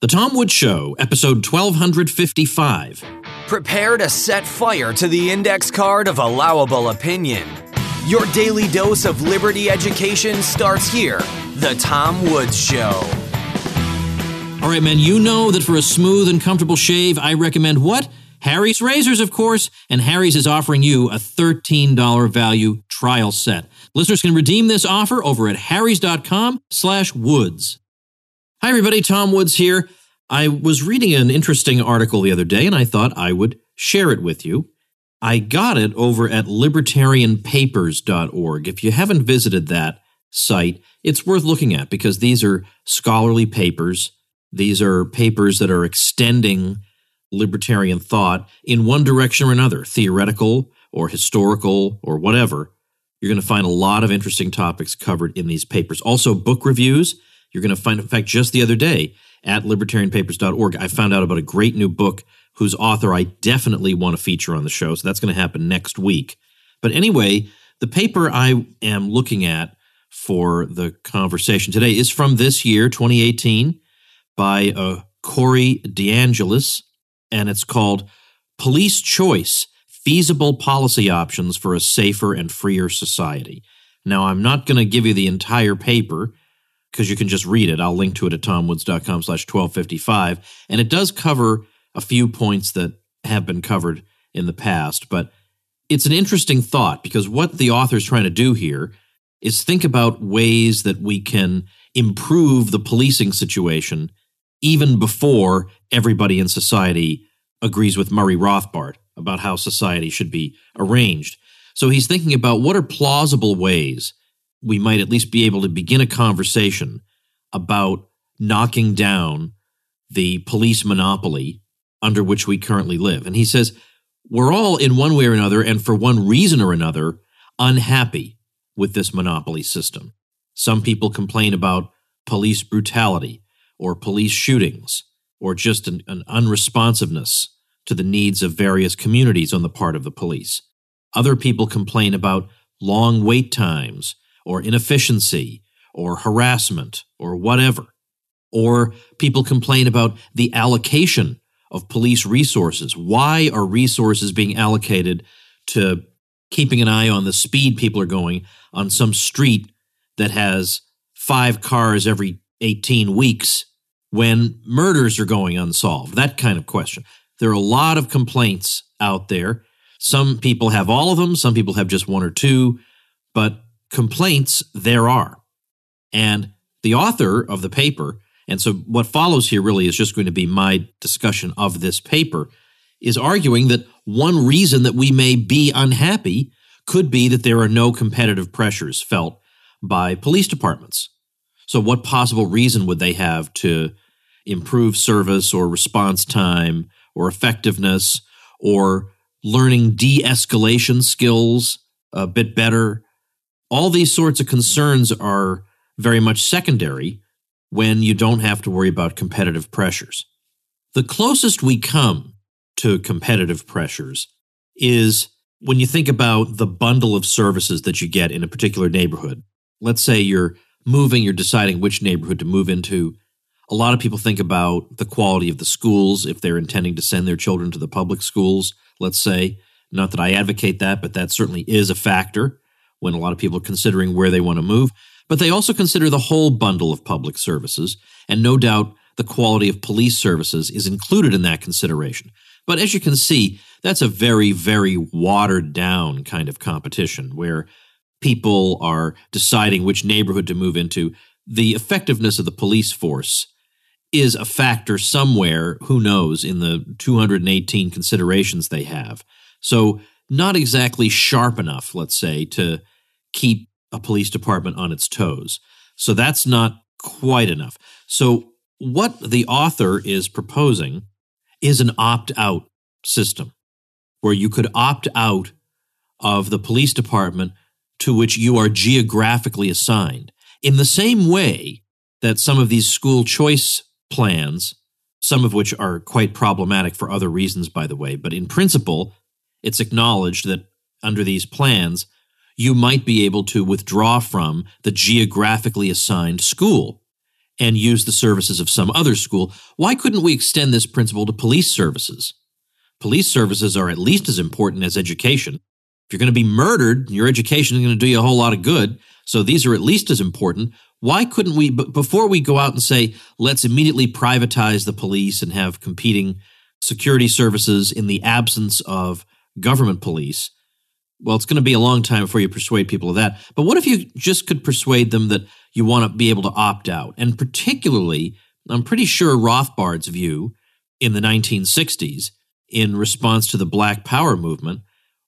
The Tom Woods Show, episode 1255. Prepare to set fire to the index card of allowable opinion. Your daily dose of liberty education starts here. The Tom Woods Show. All right, man, you know that for a smooth and comfortable shave, I recommend what? Harry's Razors, of course, and Harry's is offering you a $13 value trial set. Listeners can redeem this offer over at harrys.com slash woods. Hi, everybody. Tom Woods here. I was reading an interesting article the other day and I thought I would share it with you. I got it over at libertarianpapers.org. If you haven't visited that site, it's worth looking at because these are scholarly papers. These are papers that are extending libertarian thought in one direction or another, theoretical or historical or whatever. You're going to find a lot of interesting topics covered in these papers. Also, book reviews you're going to find, in fact, just the other day at libertarianpapers.org, I found out about a great new book whose author I definitely want to feature on the show. So that's going to happen next week. But anyway, the paper I am looking at for the conversation today is from this year, 2018, by uh, Corey DeAngelis, and it's called Police Choice Feasible Policy Options for a Safer and Freer Society. Now, I'm not going to give you the entire paper because you can just read it. I'll link to it at tomwoods.com slash 1255. And it does cover a few points that have been covered in the past, but it's an interesting thought because what the author is trying to do here is think about ways that we can improve the policing situation even before everybody in society agrees with Murray Rothbard about how society should be arranged. So he's thinking about what are plausible ways we might at least be able to begin a conversation about knocking down the police monopoly under which we currently live. And he says, we're all in one way or another, and for one reason or another, unhappy with this monopoly system. Some people complain about police brutality or police shootings or just an, an unresponsiveness to the needs of various communities on the part of the police. Other people complain about long wait times or inefficiency or harassment or whatever. Or people complain about the allocation of police resources. Why are resources being allocated to keeping an eye on the speed people are going on some street that has five cars every 18 weeks when murders are going unsolved? That kind of question. There are a lot of complaints out there. Some people have all of them, some people have just one or two, but complaints there are. And the author of the paper, and so what follows here really is just going to be my discussion of this paper, is arguing that one reason that we may be unhappy could be that there are no competitive pressures felt by police departments. So, what possible reason would they have to improve service or response time or effectiveness or learning de escalation skills a bit better all these sorts of concerns are very much secondary when you don't have to worry about competitive pressures. The closest we come to competitive pressures is when you think about the bundle of services that you get in a particular neighborhood. Let's say you're moving, you're deciding which neighborhood to move into. A lot of people think about the quality of the schools if they're intending to send their children to the public schools, let's say. Not that I advocate that, but that certainly is a factor when a lot of people are considering where they want to move, but they also consider the whole bundle of public services, and no doubt the quality of police services is included in that consideration. But as you can see, that's a very, very watered down kind of competition where people are deciding which neighborhood to move into. The effectiveness of the police force is a factor somewhere, who knows, in the 218 considerations they have. So, not exactly sharp enough, let's say, to keep a police department on its toes. So that's not quite enough. So, what the author is proposing is an opt out system where you could opt out of the police department to which you are geographically assigned. In the same way that some of these school choice plans, some of which are quite problematic for other reasons, by the way, but in principle, it's acknowledged that under these plans, you might be able to withdraw from the geographically assigned school and use the services of some other school. Why couldn't we extend this principle to police services? Police services are at least as important as education. If you're going to be murdered, your education is going to do you a whole lot of good. So these are at least as important. Why couldn't we, before we go out and say, let's immediately privatize the police and have competing security services in the absence of government police? Well, it's going to be a long time before you persuade people of that. But what if you just could persuade them that you want to be able to opt out? And particularly, I'm pretty sure Rothbard's view in the 1960s, in response to the Black Power movement,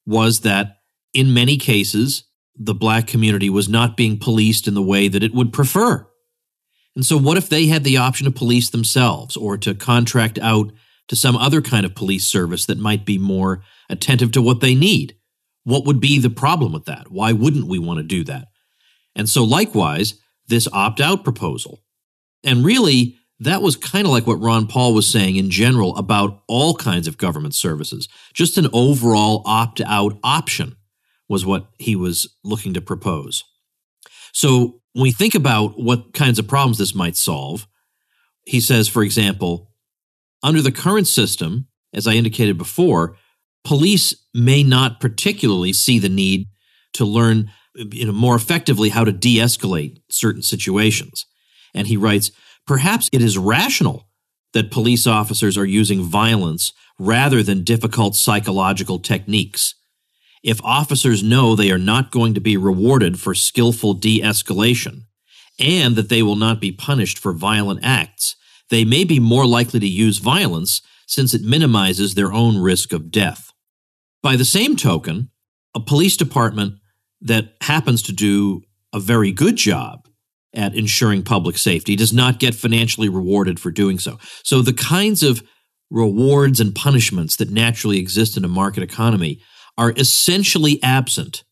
was that in many cases, the black community was not being policed in the way that it would prefer. And so, what if they had the option to police themselves or to contract out to some other kind of police service that might be more attentive to what they need? What would be the problem with that? Why wouldn't we want to do that? And so, likewise, this opt out proposal. And really, that was kind of like what Ron Paul was saying in general about all kinds of government services. Just an overall opt out option was what he was looking to propose. So, when we think about what kinds of problems this might solve, he says, for example, under the current system, as I indicated before, police may not particularly see the need to learn you know, more effectively how to de escalate certain situations. And he writes perhaps it is rational that police officers are using violence rather than difficult psychological techniques. If officers know they are not going to be rewarded for skillful de escalation and that they will not be punished for violent acts, they may be more likely to use violence since it minimizes their own risk of death. By the same token, a police department that happens to do a very good job at ensuring public safety does not get financially rewarded for doing so. So the kinds of rewards and punishments that naturally exist in a market economy are essentially absent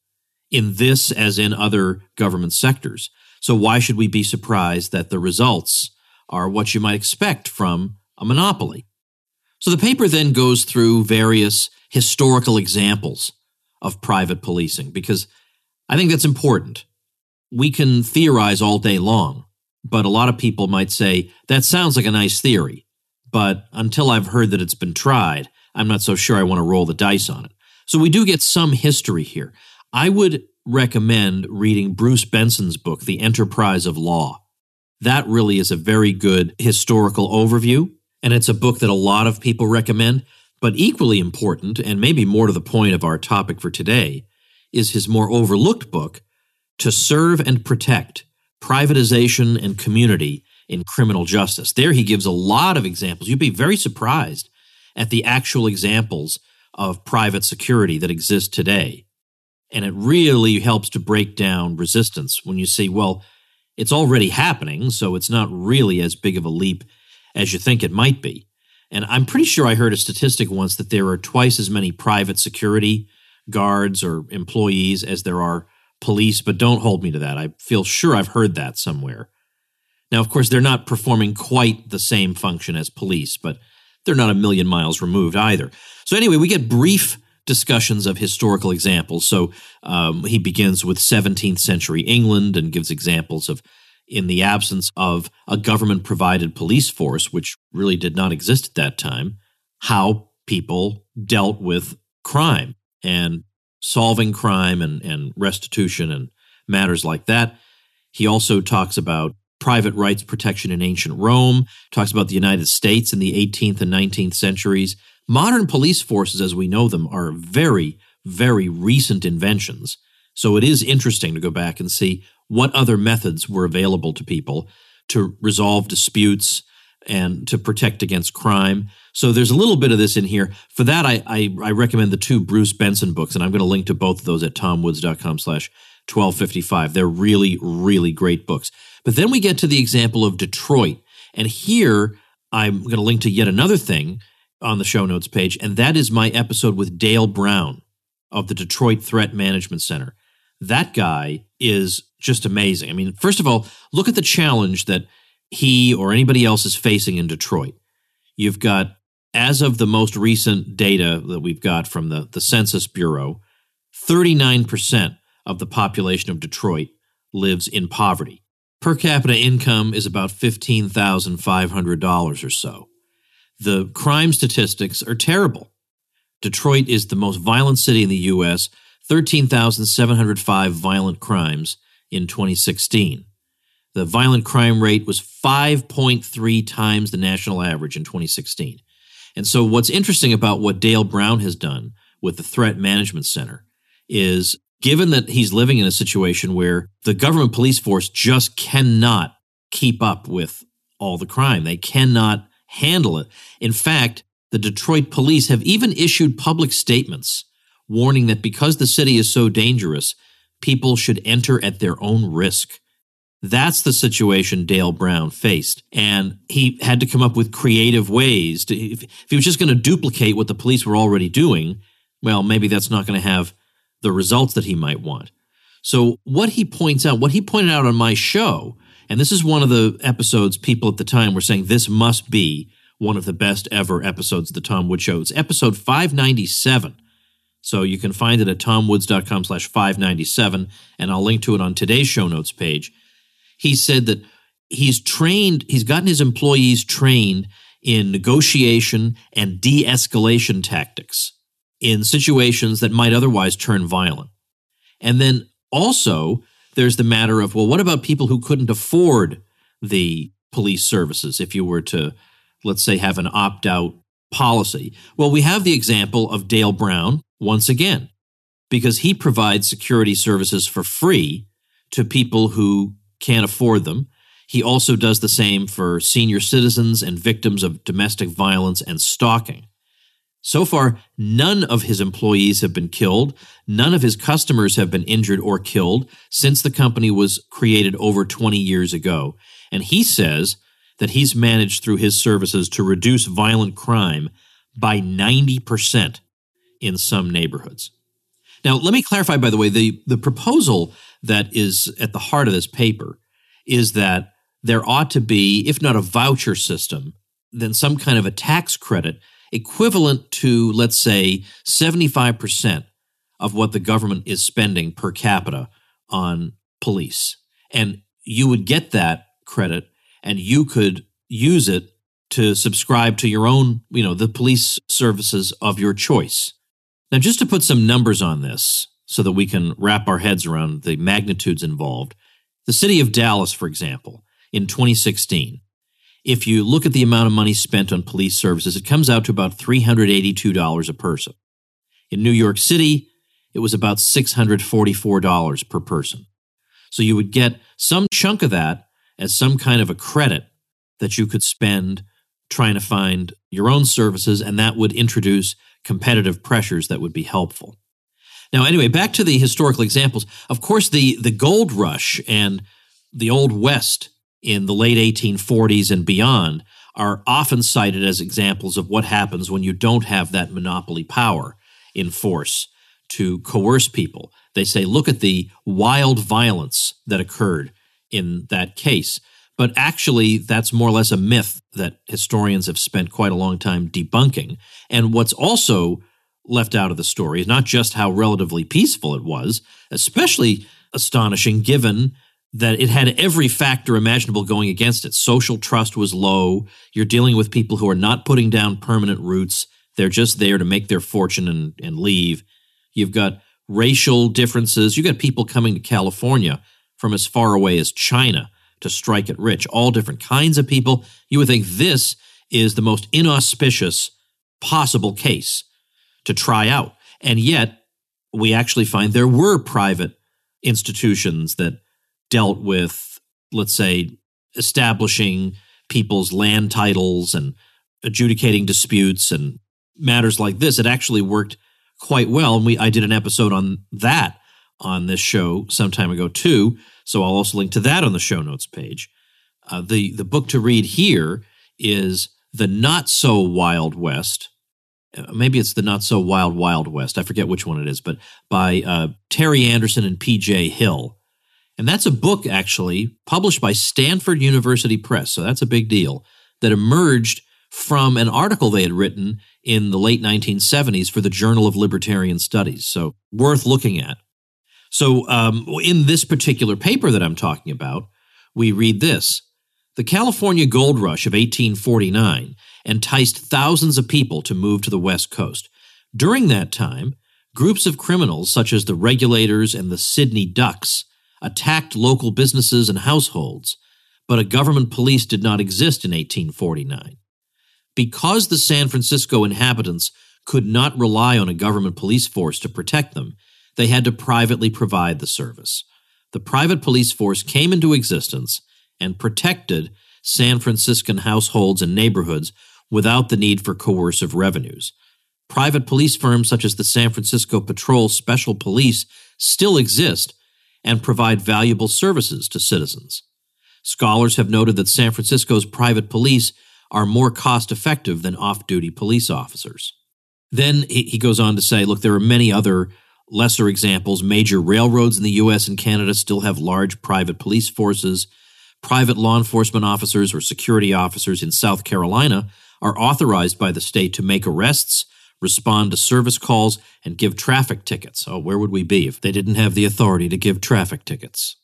in this as in other government sectors. So why should we be surprised that the results are what you might expect from a monopoly? So the paper then goes through various historical examples of private policing because I think that's important. We can theorize all day long, but a lot of people might say, that sounds like a nice theory. But until I've heard that it's been tried, I'm not so sure I want to roll the dice on it. So we do get some history here. I would recommend reading Bruce Benson's book, The Enterprise of Law. That really is a very good historical overview, and it's a book that a lot of people recommend but equally important, and maybe more to the point of our topic for today, is his more overlooked book, To Serve and Protect Privatization and Community in Criminal Justice. There he gives a lot of examples. You'd be very surprised at the actual examples of private security that exist today. And it really helps to break down resistance when you see, well, it's already happening, so it's not really as big of a leap as you think it might be. And I'm pretty sure I heard a statistic once that there are twice as many private security guards or employees as there are police, but don't hold me to that. I feel sure I've heard that somewhere. Now, of course, they're not performing quite the same function as police, but they're not a million miles removed either. So, anyway, we get brief discussions of historical examples. So, um, he begins with 17th century England and gives examples of in the absence of a government provided police force, which really did not exist at that time, how people dealt with crime and solving crime and, and restitution and matters like that. He also talks about private rights protection in ancient Rome, talks about the United States in the 18th and 19th centuries. Modern police forces, as we know them, are very, very recent inventions. So it is interesting to go back and see what other methods were available to people to resolve disputes and to protect against crime. So there's a little bit of this in here. For that, I, I, I recommend the two Bruce Benson books, and I'm going to link to both of those at tomwoods.com slash 1255. They're really, really great books. But then we get to the example of Detroit. And here I'm going to link to yet another thing on the show notes page, and that is my episode with Dale Brown of the Detroit Threat Management Center. That guy is just amazing. I mean, first of all, look at the challenge that he or anybody else is facing in Detroit. You've got, as of the most recent data that we've got from the, the Census Bureau, 39% of the population of Detroit lives in poverty. per capita income is about $15,500 or so. The crime statistics are terrible. Detroit is the most violent city in the U.S., 13,705 violent crimes in 2016. The violent crime rate was 5.3 times the national average in 2016. And so, what's interesting about what Dale Brown has done with the Threat Management Center is given that he's living in a situation where the government police force just cannot keep up with all the crime, they cannot handle it. In fact, the Detroit police have even issued public statements warning that because the city is so dangerous, people should enter at their own risk. That's the situation Dale Brown faced. And he had to come up with creative ways to, if, if he was just going to duplicate what the police were already doing, well, maybe that's not going to have the results that he might want. So, what he points out, what he pointed out on my show, and this is one of the episodes people at the time were saying this must be one of the best ever episodes of the Tom Wood Show. It's episode 597. So you can find it at tomwoods.com slash 597, and I'll link to it on today's show notes page. He said that he's trained, he's gotten his employees trained in negotiation and de escalation tactics in situations that might otherwise turn violent. And then also, there's the matter of, well, what about people who couldn't afford the police services if you were to, let's say, have an opt out policy? Well, we have the example of Dale Brown once again, because he provides security services for free to people who can't afford them. He also does the same for senior citizens and victims of domestic violence and stalking. So far, none of his employees have been killed. None of his customers have been injured or killed since the company was created over 20 years ago. And he says that he's managed through his services to reduce violent crime by 90% in some neighborhoods. Now, let me clarify, by the way, the, the proposal that is at the heart of this paper is that there ought to be, if not a voucher system, then some kind of a tax credit equivalent to, let's say, 75% of what the government is spending per capita on police. And you would get that credit and you could use it to subscribe to your own, you know, the police services of your choice. Now, just to put some numbers on this so that we can wrap our heads around the magnitudes involved, the city of Dallas, for example, in 2016, if you look at the amount of money spent on police services, it comes out to about $382 a person. In New York City, it was about $644 per person. So you would get some chunk of that as some kind of a credit that you could spend trying to find your own services, and that would introduce competitive pressures that would be helpful. Now, anyway, back to the historical examples. Of course, the, the gold rush and the Old West in the late 1840s and beyond are often cited as examples of what happens when you don't have that monopoly power in force to coerce people. They say, look at the wild violence that occurred in that case. But actually, that's more or less a myth that historians have spent quite a long time debunking. And what's also left out of the story is not just how relatively peaceful it was, especially astonishing given that it had every factor imaginable going against it. Social trust was low. You're dealing with people who are not putting down permanent roots. They're just there to make their fortune and, and leave. You've got racial differences. You've got people coming to California from as far away as China to strike it rich, all different kinds of people. You would think this is the most inauspicious possible case to try out. And yet, we actually find there were private institutions that dealt with, let's say, establishing people's land titles and adjudicating disputes and matters like this. It actually worked quite well. And we I did an episode on that on this show some time ago too. So I'll also link to that on the show notes page. Uh, the the book to read here is the Not So Wild West. Uh, maybe it's the Not So Wild Wild West. I forget which one it is, but by uh, Terry Anderson and P.J. Hill. And that's a book actually published by Stanford University Press. So that's a big deal that emerged from an article they had written in the late 1970s for the Journal of Libertarian Studies. So worth looking at. So um, in this particular paper that I'm talking about, we read this The California gold rush of 1849 enticed thousands of people to move to the West Coast. During that time, groups of criminals such as the regulators and the Sydney Ducks attacked local businesses and households, but a government police did not exist in 1849. Because the San Francisco inhabitants could not rely on a government police force to protect them, they had to privately provide the service. The private police force came into existence and protected San Franciscan households and neighborhoods without the need for coercive revenues. Private police firms such as the San Francisco Patrol Special Police still exist and provide valuable services to citizens. Scholars have noted that San Francisco's private police are more cost effective than off duty police officers. Then he goes on to say, look, there are many other lesser examples. Major railroads in the U.S. and Canada still have large private police forces. Private law enforcement officers or security officers in South Carolina are authorized by the state to make arrests, respond to service calls, and give traffic tickets. Oh, where would we be if they didn't have the authority to give traffic tickets?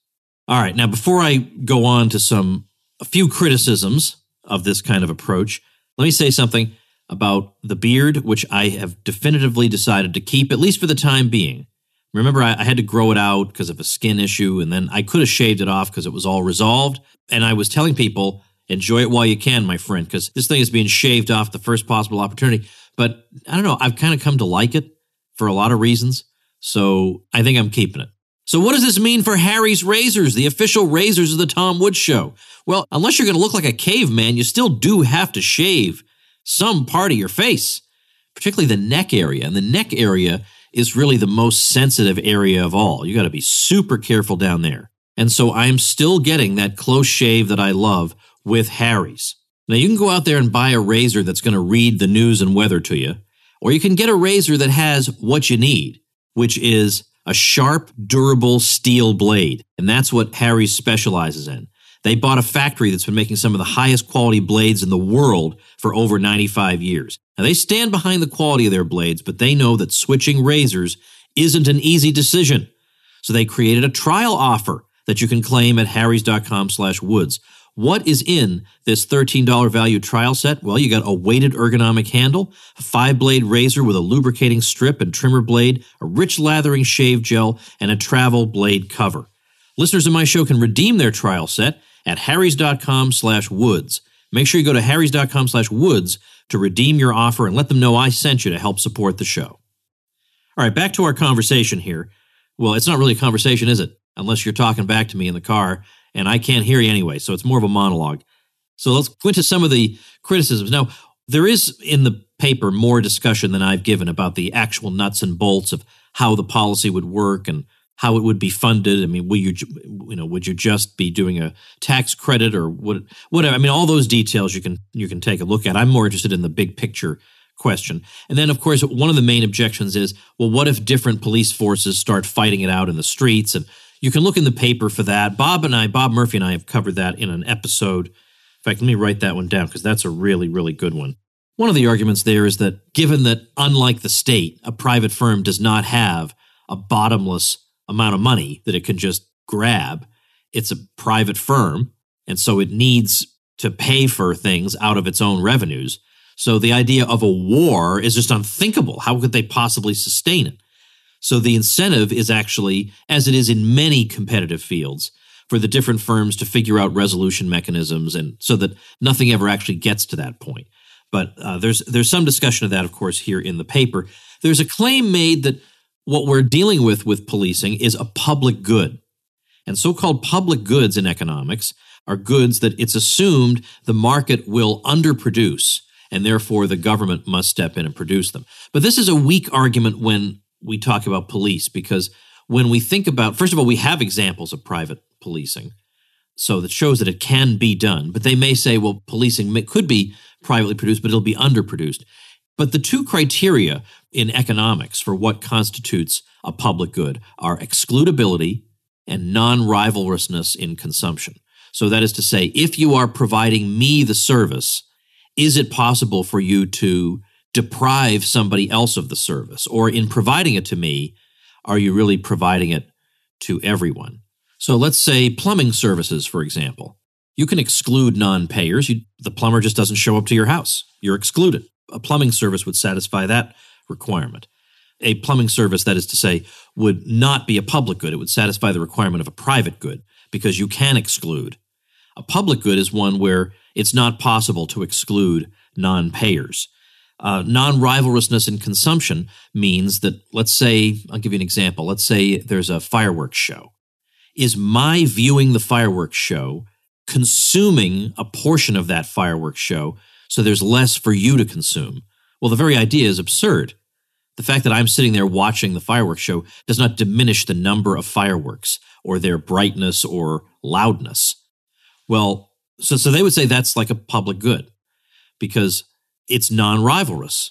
All right, now before I go on to some a few criticisms of this kind of approach, let me say something about the beard, which I have definitively decided to keep, at least for the time being. Remember, I, I had to grow it out because of a skin issue, and then I could have shaved it off because it was all resolved. And I was telling people, enjoy it while you can, my friend, because this thing is being shaved off the first possible opportunity. But I don't know, I've kind of come to like it for a lot of reasons. So I think I'm keeping it. So, what does this mean for Harry's Razors, the official razors of the Tom Woods Show? Well, unless you're going to look like a caveman, you still do have to shave some part of your face, particularly the neck area. And the neck area is really the most sensitive area of all. You got to be super careful down there. And so I'm still getting that close shave that I love with Harry's. Now you can go out there and buy a razor that's going to read the news and weather to you, or you can get a razor that has what you need, which is a sharp, durable steel blade. And that's what Harry's specializes in. They bought a factory that's been making some of the highest quality blades in the world for over 95 years. Now, they stand behind the quality of their blades, but they know that switching razors isn't an easy decision. So they created a trial offer that you can claim at harrys.com slash woods. What is in this $13 value trial set? Well, you got a weighted ergonomic handle, a five blade razor with a lubricating strip and trimmer blade, a rich lathering shave gel, and a travel blade cover. Listeners of my show can redeem their trial set at harrys.com slash woods. Make sure you go to harrys.com slash woods to redeem your offer and let them know I sent you to help support the show. All right, back to our conversation here. Well, it's not really a conversation, is it? Unless you're talking back to me in the car, and I can't hear you anyway, so it's more of a monologue. So let's go into some of the criticisms. Now, there is in the paper more discussion than I've given about the actual nuts and bolts of how the policy would work and how it would be funded. I mean, will you, you know, would you just be doing a tax credit or what, whatever? I mean, all those details you can, you can take a look at. I'm more interested in the big picture question. And then, of course, one of the main objections is, well, what if different police forces start fighting it out in the streets? And you can look in the paper for that. Bob and I, Bob Murphy and I have covered that in an episode. In fact, let me write that one down because that's a really, really good one. One of the arguments there is that given that, unlike the state, a private firm does not have a bottomless amount of money that it can just grab. It's a private firm, and so it needs to pay for things out of its own revenues. So the idea of a war is just unthinkable. How could they possibly sustain it? So the incentive is actually, as it is in many competitive fields, for the different firms to figure out resolution mechanisms, and so that nothing ever actually gets to that point. But uh, there's there's some discussion of that, of course, here in the paper. There's a claim made that what we're dealing with with policing is a public good. And so called public goods in economics are goods that it's assumed the market will underproduce, and therefore the government must step in and produce them. But this is a weak argument when we talk about police, because when we think about, first of all, we have examples of private policing. So that shows that it can be done. But they may say, well, policing may, could be privately produced, but it'll be underproduced. But the two criteria in economics for what constitutes a public good are excludability and non rivalrousness in consumption. So, that is to say, if you are providing me the service, is it possible for you to deprive somebody else of the service? Or in providing it to me, are you really providing it to everyone? So let's say plumbing services, for example. You can exclude non payers. The plumber just doesn't show up to your house. You're excluded. A plumbing service would satisfy that requirement. A plumbing service, that is to say, would not be a public good. It would satisfy the requirement of a private good because you can exclude. A public good is one where it's not possible to exclude non payers. Uh, non rivalrousness in consumption means that, let's say, I'll give you an example. Let's say there's a fireworks show. Is my viewing the fireworks show consuming a portion of that fireworks show so there's less for you to consume? Well, the very idea is absurd. The fact that I'm sitting there watching the fireworks show does not diminish the number of fireworks or their brightness or loudness. Well, so, so they would say that's like a public good because it's non rivalrous,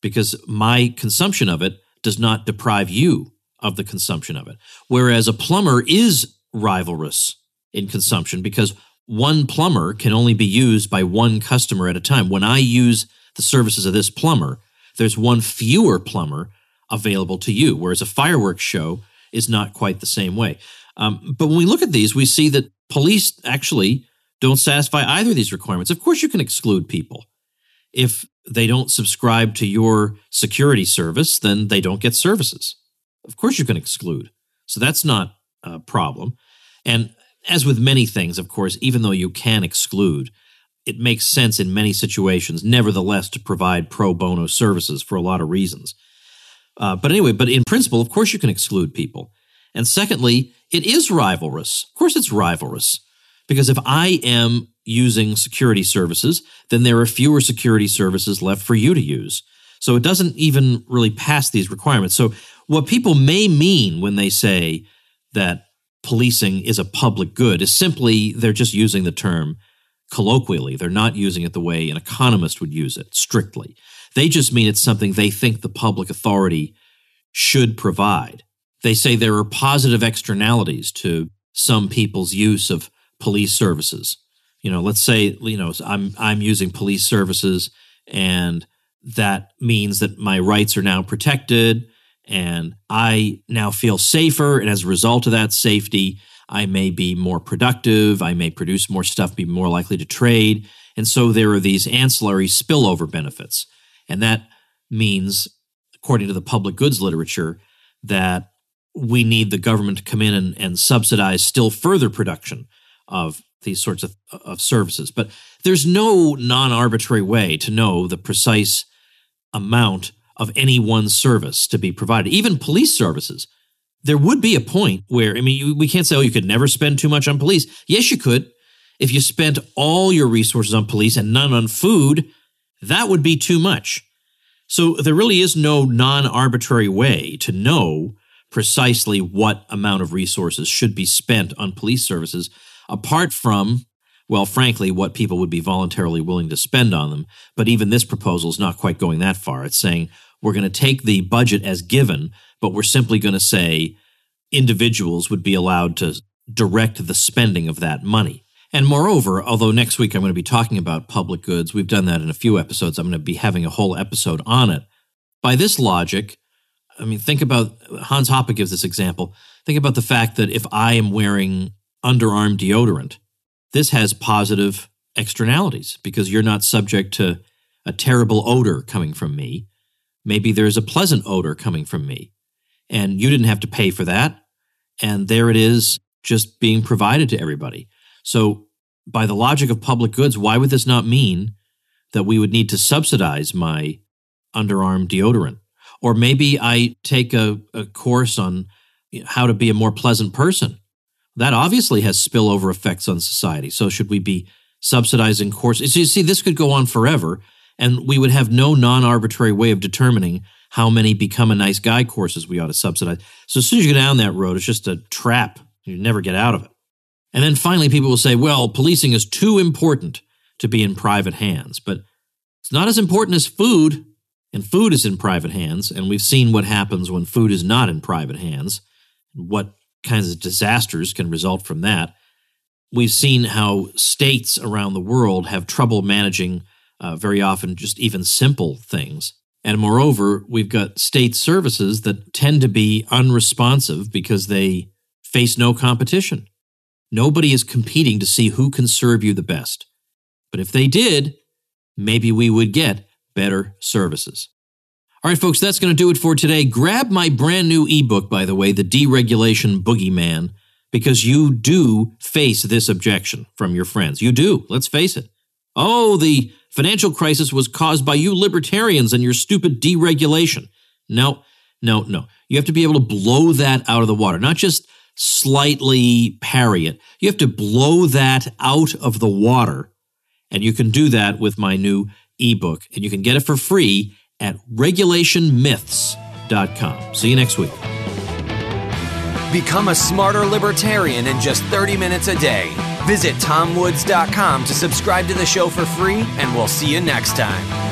because my consumption of it does not deprive you of the consumption of it. Whereas a plumber is rivalrous in consumption because one plumber can only be used by one customer at a time. When I use the services of this plumber, there's one fewer plumber available to you, whereas a fireworks show is not quite the same way. Um, but when we look at these, we see that police actually don't satisfy either of these requirements. Of course, you can exclude people. If they don't subscribe to your security service, then they don't get services. Of course, you can exclude. So that's not a problem. And as with many things, of course, even though you can exclude, it makes sense in many situations, nevertheless, to provide pro bono services for a lot of reasons. Uh, but anyway, but in principle, of course, you can exclude people. And secondly, it is rivalrous. Of course, it's rivalrous. Because if I am using security services, then there are fewer security services left for you to use. So it doesn't even really pass these requirements. So what people may mean when they say that policing is a public good is simply they're just using the term colloquially. They're not using it the way an economist would use it strictly. They just mean it's something they think the public authority should provide. They say there are positive externalities to some people's use of police services. You know, let's say, you know, I'm I'm using police services and that means that my rights are now protected and I now feel safer and as a result of that safety, I may be more productive, I may produce more stuff, be more likely to trade. And so there are these ancillary spillover benefits. And that means according to the public goods literature that we need the government to come in and, and subsidize still further production of these sorts of, of services. But there's no non arbitrary way to know the precise amount of any one service to be provided, even police services. There would be a point where, I mean, we can't say, oh, you could never spend too much on police. Yes, you could. If you spent all your resources on police and none on food, that would be too much. So there really is no non arbitrary way to know precisely what amount of resources should be spent on police services apart from, well, frankly, what people would be voluntarily willing to spend on them. But even this proposal is not quite going that far. It's saying we're going to take the budget as given, but we're simply going to say individuals would be allowed to direct the spending of that money. And moreover, although next week I'm going to be talking about public goods, we've done that in a few episodes. I'm going to be having a whole episode on it. By this logic, I mean, think about Hans Hoppe gives this example. Think about the fact that if I am wearing underarm deodorant, this has positive externalities because you're not subject to a terrible odor coming from me. Maybe there's a pleasant odor coming from me, and you didn't have to pay for that. And there it is, just being provided to everybody. So, by the logic of public goods, why would this not mean that we would need to subsidize my underarm deodorant? Or maybe I take a, a course on how to be a more pleasant person that obviously has spillover effects on society. So should we be subsidizing courses? So you see, this could go on forever, and we would have no non-arbitrary way of determining how many become a nice guy courses we ought to subsidize. So as soon as you go down that road, it's just a trap. You never get out of it. And then finally, people will say, well, policing is too important to be in private hands. But it's not as important as food, and food is in private hands. And we've seen what happens when food is not in private hands, what kinds of disasters can result from that. We've seen how states around the world have trouble managing uh, very often just even simple things. And moreover, we've got state services that tend to be unresponsive because they face no competition. Nobody is competing to see who can serve you the best. But if they did, maybe we would get better services. All right, folks, that's going to do it for today. Grab my brand new ebook, by the way, The Deregulation Boogeyman, because you do face this objection from your friends. You do. Let's face it. Oh, the financial crisis was caused by you libertarians and your stupid deregulation. No, no, no. You have to be able to blow that out of the water, not just slightly parry it. You have to blow that out of the water. And you can do that with my new ebook. And you can get it for free at regulationmyths.com. See you next week. Become a smarter libertarian in just 30 minutes a day. Visit tomwoods.com to subscribe to the show for free, and we'll see you next time.